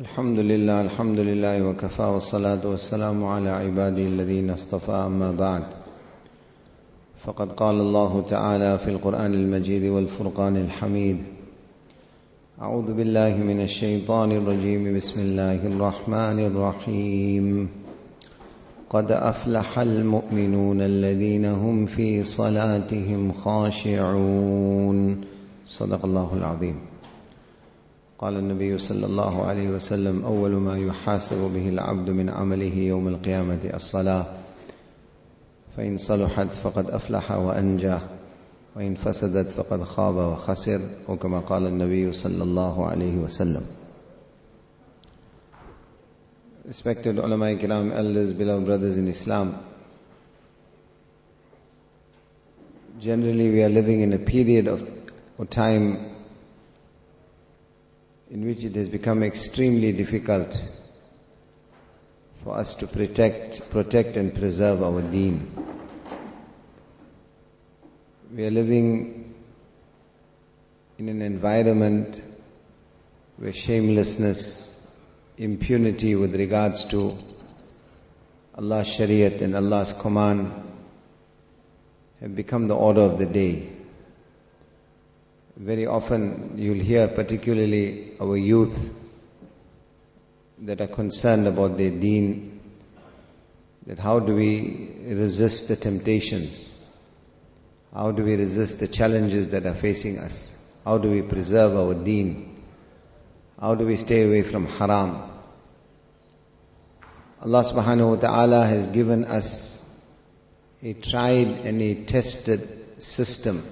الحمد لله الحمد لله وكفى والصلاة والسلام على عباده الذين اصطفى أما بعد فقد قال الله تعالى في القرآن المجيد والفرقان الحميد أعوذ بالله من الشيطان الرجيم بسم الله الرحمن الرحيم قد أفلح المؤمنون الذين هم في صلاتهم خاشعون صدق الله العظيم قال النبي صلى الله عليه وسلم أول ما يحاسب به العبد من عمله يوم القيامة الصلاة فإن صلحت فقد أفلح وأنجى وإن فسدت فقد خاب وخسر وكما قال النبي صلى الله عليه وسلم. Respected ulama kiram, elders, beloved brothers in Islam, generally we are living in a period of time in which it has become extremely difficult for us to protect, protect and preserve our deen. We are living in an environment where shamelessness, impunity with regards to Allah's Shariat and Allah's command have become the order of the day. Very often you'll hear, particularly our youth, that are concerned about their deen, that how do we resist the temptations? How do we resist the challenges that are facing us? How do we preserve our deen? How do we stay away from haram? Allah subhanahu wa ta'ala has given us a tried and a tested system.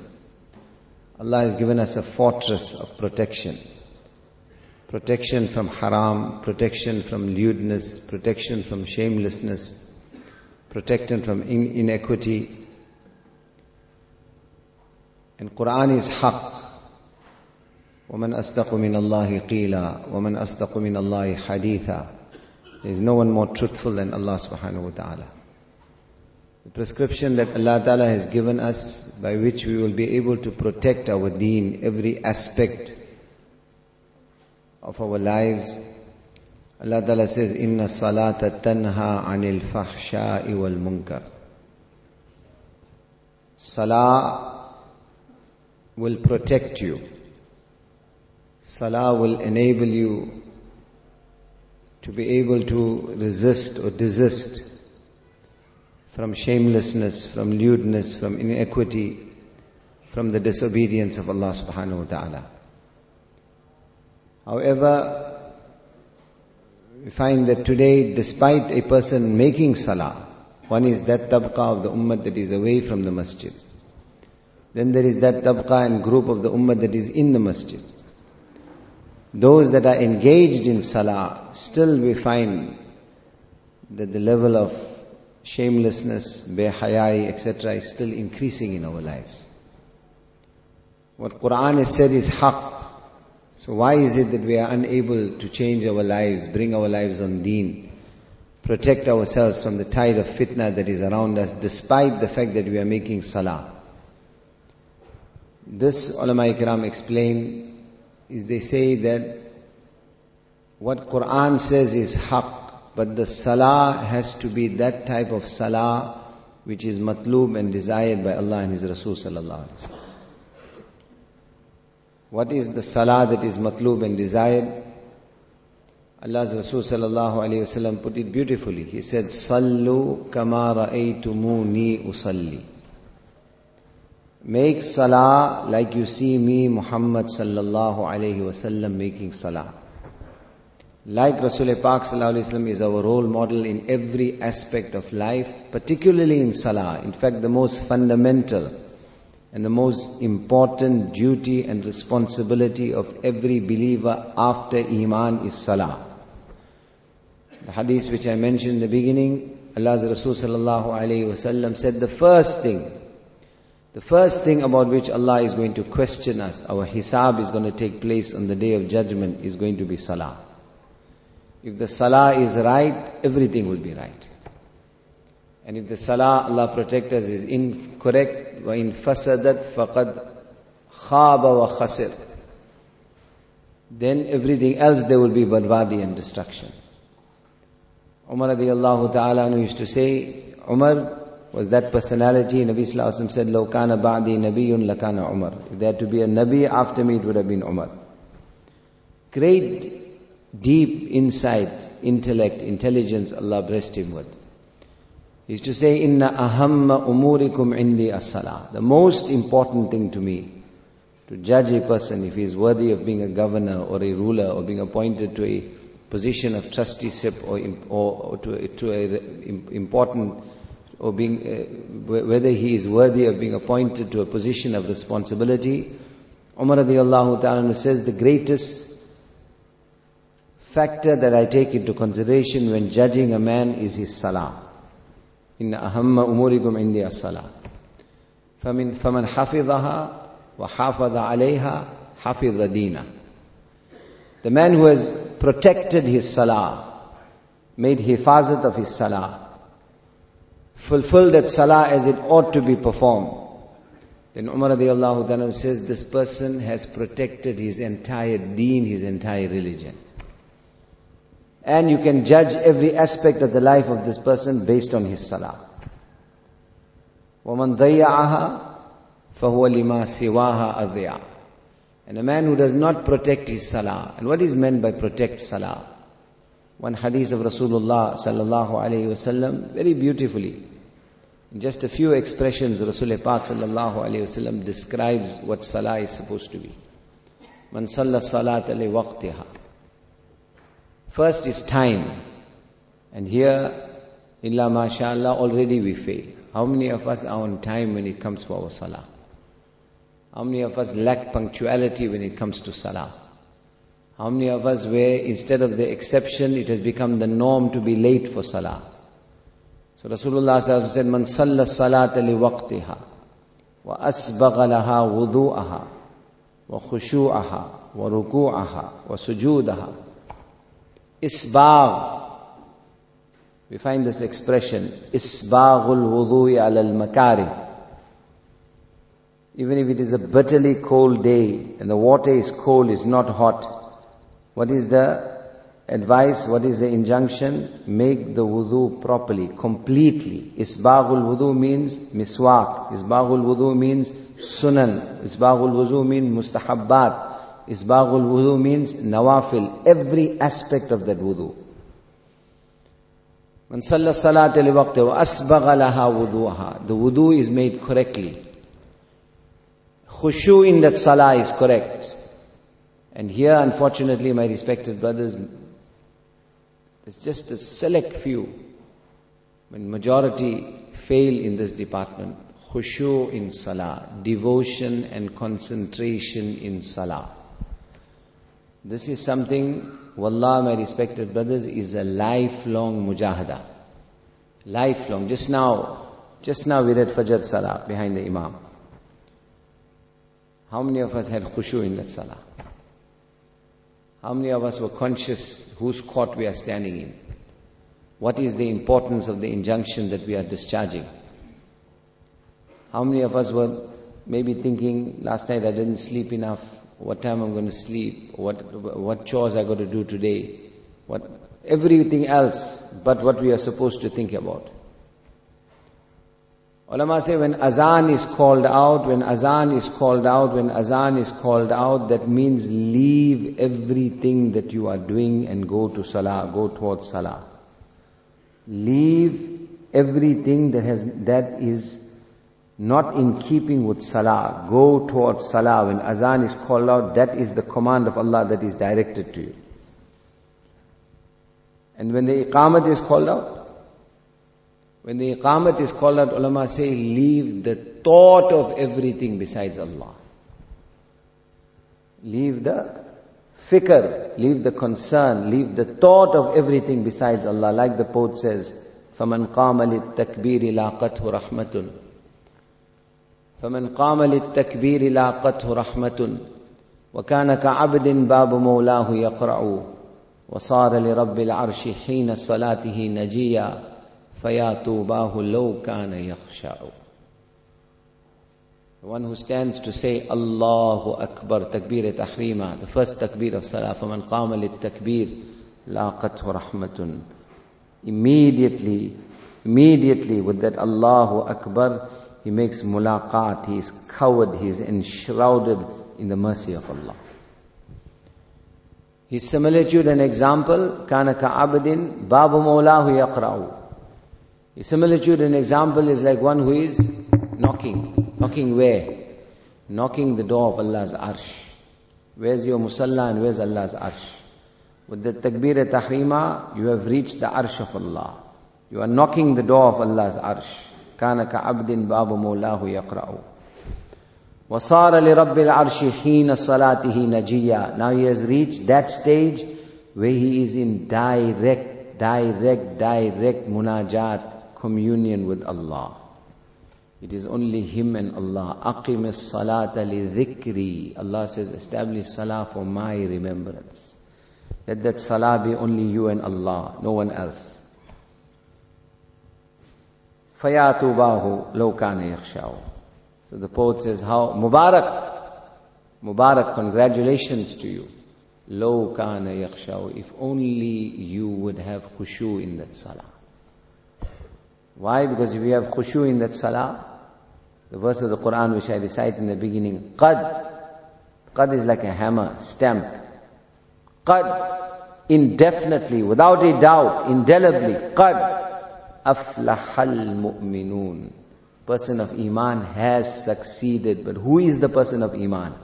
Allah has given us a fortress of protection. Protection from haram, protection from lewdness, protection from shamelessness, protection from in- inequity. And Quran is haqq. ومن أصدق من الله قيلا ومن أصدق من الله حديثا There is no one more truthful than Allah subhanahu wa ta'ala. The prescription that Allah ta'ala has given us by which we will be able to protect our deen, every aspect of our lives. Allah ta'ala says, Inna salata tanha anil fahsha'i wal munkar. Salah will protect you. Salah will enable you to be able to resist or desist from shamelessness, from lewdness, from inequity, from the disobedience of Allah subhanahu wa ta'ala. However, we find that today, despite a person making salah, one is that tabqa of the ummah that is away from the masjid. Then there is that tabqa and group of the ummah that is in the masjid. Those that are engaged in salah, still we find that the level of shamelessness, behayai, etc. is still increasing in our lives. What Quran has said is haqq. So why is it that we are unable to change our lives, bring our lives on deen, protect ourselves from the tide of fitna that is around us, despite the fact that we are making salah? This ulama ikram explain is they say that what Quran says is haqq, but the salah has to be that type of salah which is matlub and desired by Allah and His Rasul sallallahu alaihi wasallam. What is the salah that is matlub and desired? Allah's Rasul sallallahu alaihi wasallam put it beautifully. He said, "Sallu kama ra'aytumuni usalli." Make salah like you see me, Muhammad sallallahu alaihi wasallam, making salah. Like Rasul Pak sallallahu is our role model in every aspect of life, particularly in salah. In fact, the most fundamental and the most important duty and responsibility of every believer after Iman is salah. The hadith which I mentioned in the beginning, Allah's Rasul sallallahu alayhi wasallam said the first thing, the first thing about which Allah is going to question us, our hisab is going to take place on the day of judgment, is going to be salah. If the salah is right, everything will be right. And if the salah, Allah protect us, is incorrect, وَإِن فَسَدَتْ فَقَدْ خَابَ وَخَسِرْ then everything else there will be barbadi and destruction. Umar radiallahu ta'ala used to say, Umar was that personality. Nabi Sallallahu Alaihi Wasallam said, لو كان بعدي نبي لكان Umar. If there had to be a Nabi after me, it would have been Umar. Great, deep insight, intellect, intelligence Allah blessed him with. He used to say, Inna ahamma umurikum indi as-salah. The most important thing to me, to judge a person if he is worthy of being a governor or a ruler or being appointed to a position of trusteeship or, or, or to, to a important or being uh, whether he is worthy of being appointed to a position of responsibility. Umar radiallahu ta'ala says the greatest factor that I take into consideration when judging a man is his salah. إن أهم أموركم عندي الصلاة. فمن فمن حفظها وحافظ عليها حفظ دينه. The man who has protected his salah, made hifazat of his salah, fulfilled that salah as it ought to be performed. Then Umar radiallahu ta'ala says this person has protected his entire deen, his entire religion. And you can judge every aspect of the life of this person based on his salah. وَمَنْ ضَيَّعَهَا فَهُوَ لِمَا سِوَاهَا أَضِيعَ And a man who does not protect his salah. And what is meant by protect salah? One hadith of Rasulullah sallallahu alayhi wasallam very beautifully. In just a few expressions, Rasulullah Pak sallallahu alayhi wasallam describes what salah is supposed to be. Man salla salat li waqtiha. First is time. And here, illa mashallah, already we fail. How many of us are on time when it comes to our salah? How many of us lack punctuality when it comes to salah? How many of us where instead of the exception, it has become the norm to be late for salah? So Rasulullah said, Man salla salat li waqtiha wa asbagha laha wudu'aha wa khushu'aha wa ruku'aha wa sujudaha Isbagh. We find this expression, Isbaghul wudu'i ala al-makari. Even if it is a bitterly cold day and the water is cold, it's not hot. What is the advice? What is the injunction? Make the wudu properly, completely. Isbaghul wudu means miswak. Isbaghul wudu means sunan. Isbaghul wudu means mustahabbat. Isbaghul wudu means nawafil. Every aspect of that wudu. Man salla salat waqti wa asbagha wuduha. The wudu is made correctly. Khushu in that salah is correct. And here, unfortunately, my respected brothers, there's just a select few. When majority fail in this department, khushu in salah, devotion and concentration in salah. This is something, wallah, my respected brothers, is a lifelong mujahada. Lifelong. Just now, just now we read Fajr Salah behind the Imam. How many of us had khushu in that salah? How many of us were conscious whose court we are standing in? What is the importance of the injunction that we are discharging? How many of us were maybe thinking, last night I didn't sleep enough, what time I'm going to sleep, what, what chores I got to do today, what, everything else but what we are supposed to think about. Ulama say when azan is called out, when azan is called out, when azan is called out, that means leave everything that you are doing and go to salah, go towards salah. Leave everything that has, that is not in keeping with salah. Go towards salah. When azan is called out, that is the command of Allah that is directed to you. And when the iqamat is called out, when the iqamat is called out, ulama say, leave the thought of everything besides Allah. Leave the fikr, leave the concern, leave the thought of everything besides Allah. Like the poet says, فَمَنْ قَامَ لِلتَّكْبِيرِ لَاقَتْهُ رَحْمَةٌ فمن قام للتكبير لاقته رحمة وكان كعبد باب مولاه يقرع وصار لرب العرش حين صلاته نجيا فيا طوباه لو كان يخشع The one who stands to say Allahu Akbar, takbir tahrima, the first takbir of salah, فَمَنْ قَامَ لِلتَّكْبِيرِ لَاقَتْهُ رَحْمَةٌ Immediately, immediately with that Allahu Akbar, he makes mulaqat, he is covered, he is enshrouded in the mercy of Allah. His similitude and example, kana ka'abdin babu mawlahu yaqra'u. His similitude and example is like one who is knocking. Knocking where? Knocking the door of Allah's arsh. Where's your musalla and where's Allah's arsh? With the takbir tahrima, you have reached the arsh of Allah. You are knocking the door of Allah's arsh. كان كعبد باب مولاه يقرأ وصار لرب العرش حين صلاته نجيا Now he has reached that stage where he is in direct, direct, direct munajat, communion with Allah. It is only him and Allah. أقم الصلاة لذكري Allah says, establish salah for my remembrance. Let that salah be only you and Allah, no one else. Fayatu bahu lokane yakshau. So the poet says, how, Mubarak, Mubarak, congratulations to you. Lo kana yakshau. If only you would have khushu in that salah. Why? Because if you have khushu in that salah, the verse of the Quran which I recite in the beginning, qad, qad is like a hammer, stamp. Qad, indefinitely, without a doubt, indelibly, qad. Aflahal mu'minun. Person of Iman has succeeded. But who is the person of Iman?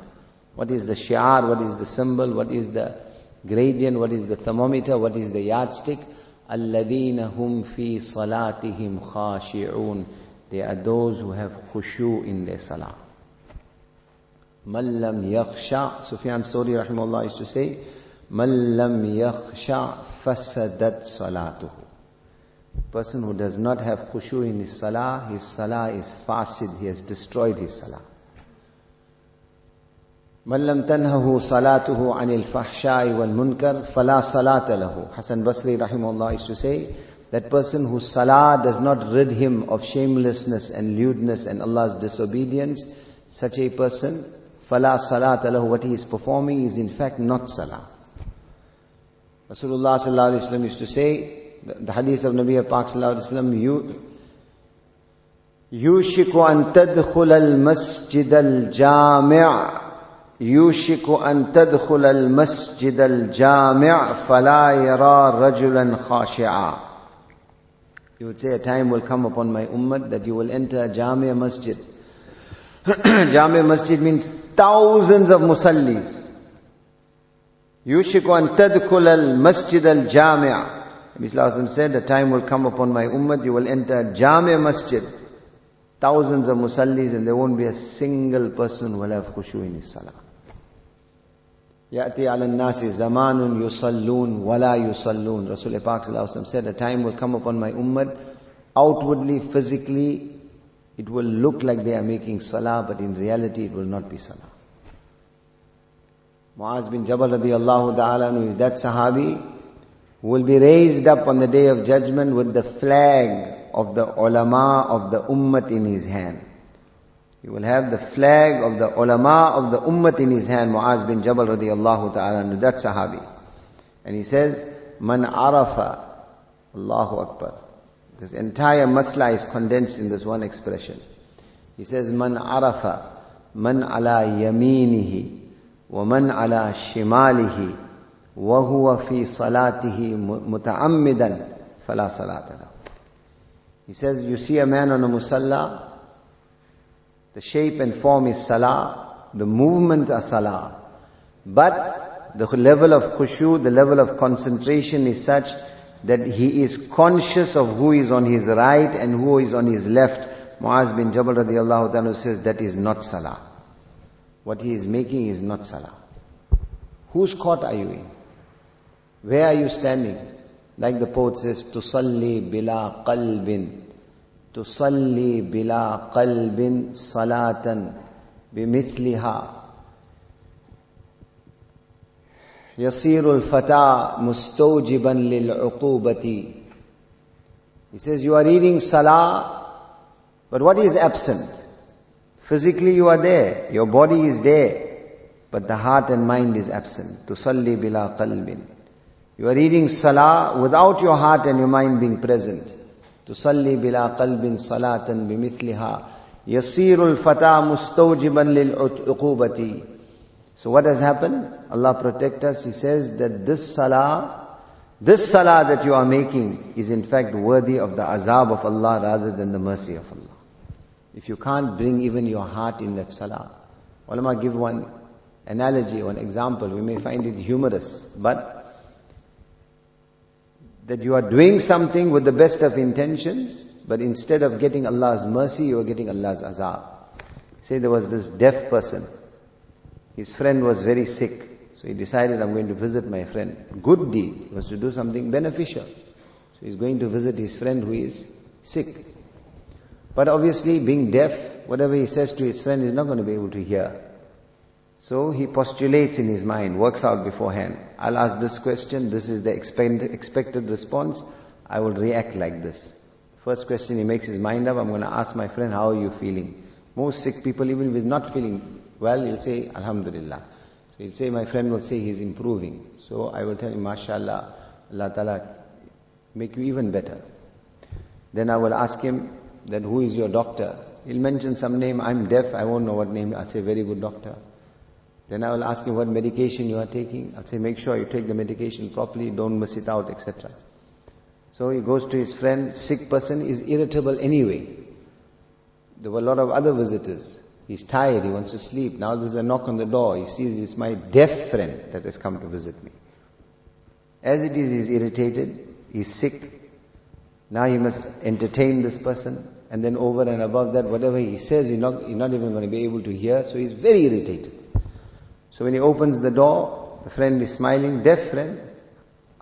What is the shi'ar? What is the symbol? What is the gradient? What is the thermometer? What is the yardstick? Alladina hum fi salatihim khashi'un. They are those who have khushu in their salah. Mallam yakhsha, Sufyan Suri rahimahullah used to say, Mallam yakhsha fasadat salatuhu Person who does not have khushu in his salah, his salah is fasid, he has destroyed his salah. من لم تنهه صلاته عن الفحشاء والمنكر فلا صلاة له Hassan Basri rahimahullah used to say that person whose salah does not rid him of shamelessness and lewdness and Allah's disobedience such a person فلا صلاة له what he is performing is in fact not salah Rasulullah sallallahu alaihi wasallam used to say the hadith of Nabi Pak sallallahu alaihi wasallam you يوشك أن تدخل المسجد الجامع يوشك أن تدخل المسجد الجامع فلا يرى رجلا خاشعا You would say a time will come upon my ummah that you will enter Jamia Masjid. Jamia Masjid means thousands of musallis. يوشك أن تدخل المسجد الجامع Nabi said, a time will come upon my ummah, you will enter Jamia Masjid. Thousands of musallis and there won't be a single person who will have khushu in his salah. يأتي على الناس زمان يصلون ولا يصلون Rasul Pak said a time will come upon my ummah outwardly, physically it will look like they are making salah but in reality it will not be salah. Muaz bin Jabal radiallahu ta'ala who is that sahabi who will be raised up on the day of judgment with the flag of the ulama of the ummah in his hand. He will have the flag of the ulama of the ummah in his hand, Muaz bin Jabal radiallahu ta'ala, that sahabi. And he says, Man arafa, Allahu Akbar. This entire masla is condensed in this one expression. He says, Man arafa, man ala yaminihi, wa man ala shimalihi, wa huwa fi salatihi muta'ammidan, fala salata He says, you see a man on a musalla, the shape and form is salah. The movement is salah. But the level of khushu, the level of concentration is such that he is conscious of who is on his right and who is on his left. Muaz bin Jabal radiallahu ta'ala says that is not salah. What he is making is not salah. Whose court are you in? Where are you standing? Like the poet says, tusalli bila qalbin تصلي بلا قلب صلاة بمثلها يصير الفتى مستوجبا للعقوبة He says you are reading salah but what is absent? Physically you are there, your body is there, but the heart and mind is absent. Tusalli bila qalbin. you are reading salah without your heart and your mind being present. Bila qalbin salatan bimithliha. Yasirul fata mustawjiban lil uqubati. So what has happened? Allah protect us. He says that this salah, this salah that you are making is in fact worthy of the azab of Allah rather than the mercy of Allah. If you can't bring even your heart in that salah. Ulama give one analogy, one example. We may find it humorous, but that you are doing something with the best of intentions, but instead of getting Allah's mercy, you are getting Allah's azab. Say there was this deaf person. His friend was very sick. So he decided, I'm going to visit my friend. Good deed was to do something beneficial. So he's going to visit his friend who is sick. But obviously, being deaf, whatever he says to his friend, is not going to be able to hear. So he postulates in his mind, works out beforehand. I'll ask this question, this is the expected response, I will react like this. First question he makes his mind up, I'm going to ask my friend, how are you feeling? Most sick people, even if he's not feeling well, he'll say, Alhamdulillah. So he'll say, my friend will say he's improving. So I will tell him, MashaAllah, Allah Ta'ala make you even better. Then I will ask him, then who is your doctor? He'll mention some name, I'm deaf, I won't know what name, I'll say, very good doctor. Then I will ask him what medication you are taking. I'll say, make sure you take the medication properly, don't miss it out, etc. So he goes to his friend, sick person is irritable anyway. There were a lot of other visitors. He's tired, he wants to sleep. Now there's a knock on the door. He sees it's my deaf friend that has come to visit me. As it is, he's irritated, he's sick. Now he must entertain this person. And then over and above that, whatever he says, he's not, he's not even going to be able to hear. So he's very irritated. So when he opens the door, the friend is smiling, deaf friend,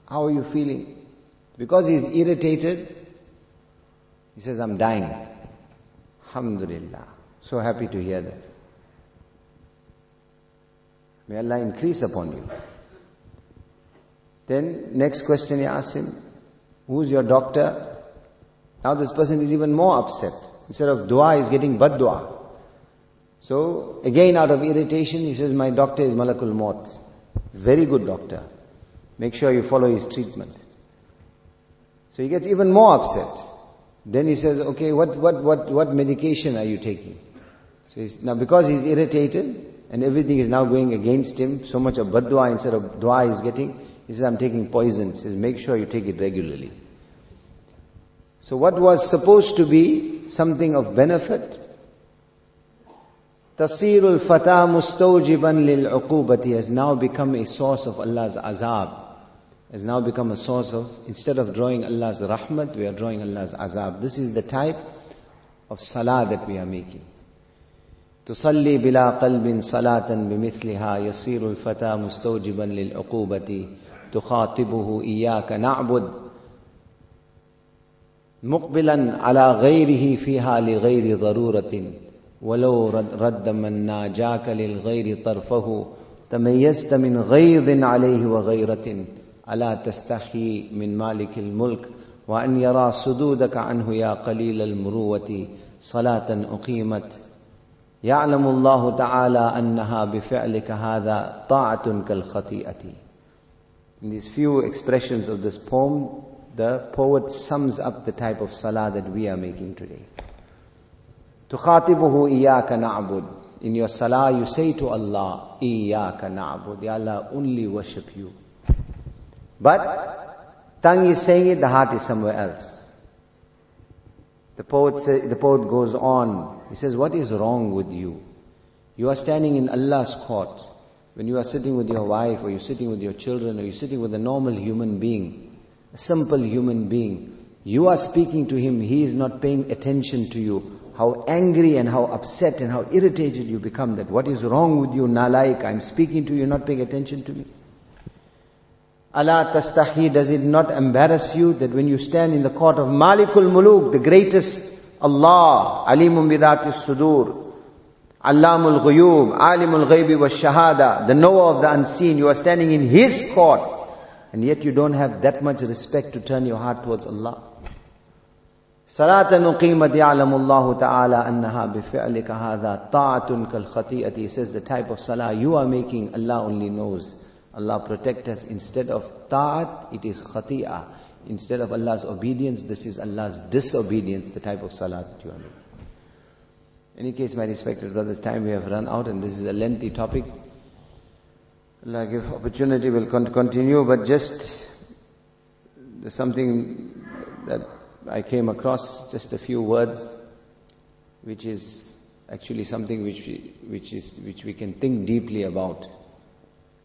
how are you feeling? Because he's irritated, he says, I'm dying. Alhamdulillah. So happy to hear that. May Allah increase upon you. Then next question he asks him, who's your doctor? Now this person is even more upset. Instead of dua, he's getting bad dua. So again out of irritation, he says, my doctor is Malakul Maut. Very good doctor. Make sure you follow his treatment. So he gets even more upset. Then he says, okay, what, what, what, what medication are you taking? So now because he's irritated and everything is now going against him, so much of bad dua instead of dua he's getting, he says, I'm taking poison. He says, make sure you take it regularly. So what was supposed to be something of benefit, Fata mustawjiban lil uqubati has now become a source of Allah's azab. Has now become a source of, instead of drawing Allah's rahmat, we are drawing Allah's azab. This is the type of salah that we are making. تصلي بلا قلب صلاة بمثلها يصير الفتى مستوجبا للعقوبة تخاطبه إياك نعبد مقبلا على غيره فيها لغير ضرورة ولو رد من ناجاك للغير طرفه تميزت من غيظ عليه وغيرة. ألا تستحي من مالك الملك وأن يرى صدودك عنه يا قليل المروة. صلاة أقيمت. يعلم الله تعالى أنها بفعلك هذا طاعة كالخطيئة. In these few expressions of this poem, the poet sums up the type of salah that we are making today. تخاطبه إياك نعبد In your salah you say to Allah, إياك نعبد Ya Allah, only worship you. But tongue is saying it, the heart is somewhere else. The poet, say, the poet goes on. He says, what is wrong with you? You are standing in Allah's court. When you are sitting with your wife, or you're sitting with your children, or you're sitting with a normal human being, a simple human being, you are speaking to him, he is not paying attention to you how angry and how upset and how irritated you become that what is wrong with you, nalaik, I'm speaking to you, not paying attention to me. Allah tastahi, does it not embarrass you that when you stand in the court of Malikul Muluk, the greatest Allah, Alimun bidati sudur, Allamul ghuyub, Alimul ghaybi wa shahada, the knower of the unseen, you are standing in His court, and yet you don't have that much respect to turn your heart towards Allah. صلاة نقيمة يعلم الله تعالى أنها بفعلك هذا طاعة كالخطيئة He says the type of salah you are making Allah only knows Allah protect us instead of ta'at it is khati'ah instead of Allah's obedience this is Allah's disobedience the type of salah that you are making in any case my respected brothers time we have run out and this is a lengthy topic Allah give opportunity will continue but just there's something that I came across just a few words, which is actually something which we, which is which we can think deeply about,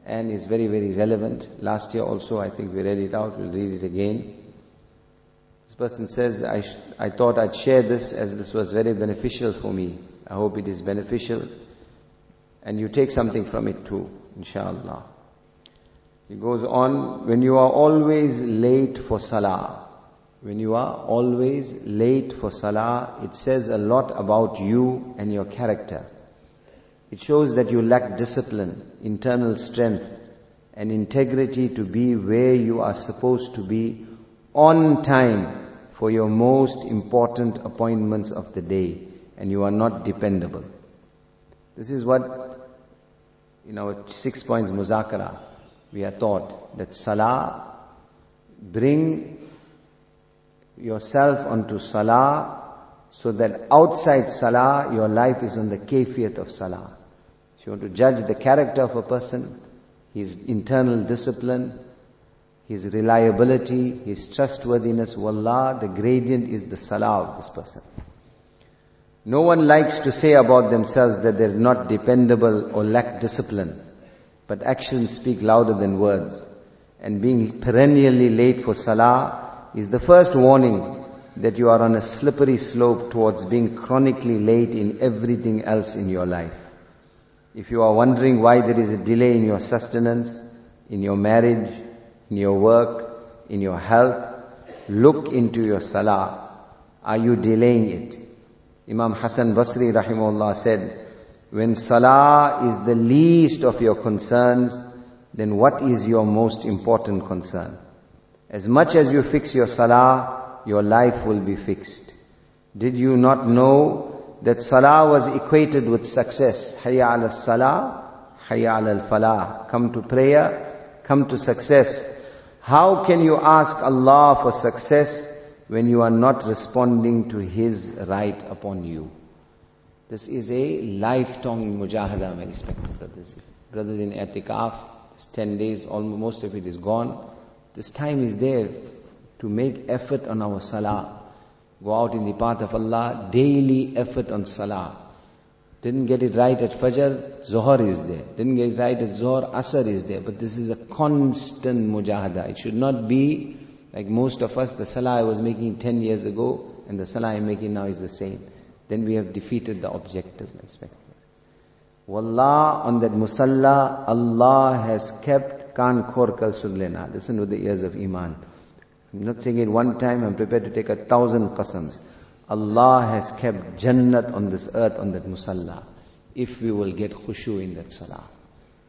and is very very relevant. Last year also, I think we read it out. We'll read it again. This person says, "I sh- I thought I'd share this as this was very beneficial for me. I hope it is beneficial, and you take something from it too, inshallah." He goes on, when you are always late for salah, when you are always late for salah, it says a lot about you and your character. It shows that you lack discipline, internal strength, and integrity to be where you are supposed to be on time for your most important appointments of the day, and you are not dependable. This is what in our six points muzakara we are taught that salah bring yourself onto salah so that outside salah your life is on the kafiyat of salah. If you want to judge the character of a person, his internal discipline, his reliability, his trustworthiness, wallah, the gradient is the salah of this person. No one likes to say about themselves that they're not dependable or lack discipline, but actions speak louder than words. And being perennially late for salah is the first warning that you are on a slippery slope towards being chronically late in everything else in your life. If you are wondering why there is a delay in your sustenance, in your marriage, in your work, in your health, look into your salah. Are you delaying it? Imam Hassan Basri rahimahullah said, when salah is the least of your concerns, then what is your most important concern? As much as you fix your salah, your life will be fixed. Did you not know that salah was equated with success? Hayya ala salah, hayya ala falah. Come to prayer, come to success. How can you ask Allah for success when you are not responding to His right upon you? This is a lifetime mujahada, my respected brothers. Brothers in Atikaf, this 10 days, almost most of it is gone. This time is there to make effort on our salah. Go out in the path of Allah, daily effort on salah. Didn't get it right at Fajr, Zohar is there. Didn't get it right at Zohar, Asr is there. But this is a constant mujahada. It should not be like most of us, the salah I was making 10 years ago and the salah I'm making now is the same. Then we have defeated the objective aspect. Wallah, on that musalla, Allah has kept Kan khor kal sun Listen with the ears of Iman. I'm not saying it one time, I'm prepared to take a thousand qasams. Allah has kept Jannat on this earth, on that musalla. If we will get khushu in that salah.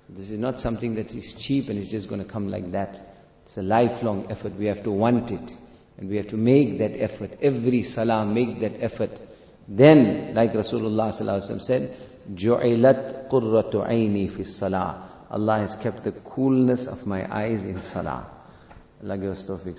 This is not something that is cheap and it's just going to come like that. It's a lifelong effort. We have to want it. And we have to make that effort. Every salah, make that effort. Then, like Rasulullah said, جُعِلَتْ قُرَّةُ عَيْنِي فِي الصَّلَاةِ Allah has kept the coolness of my eyes in salah. Allah give us tawfiq,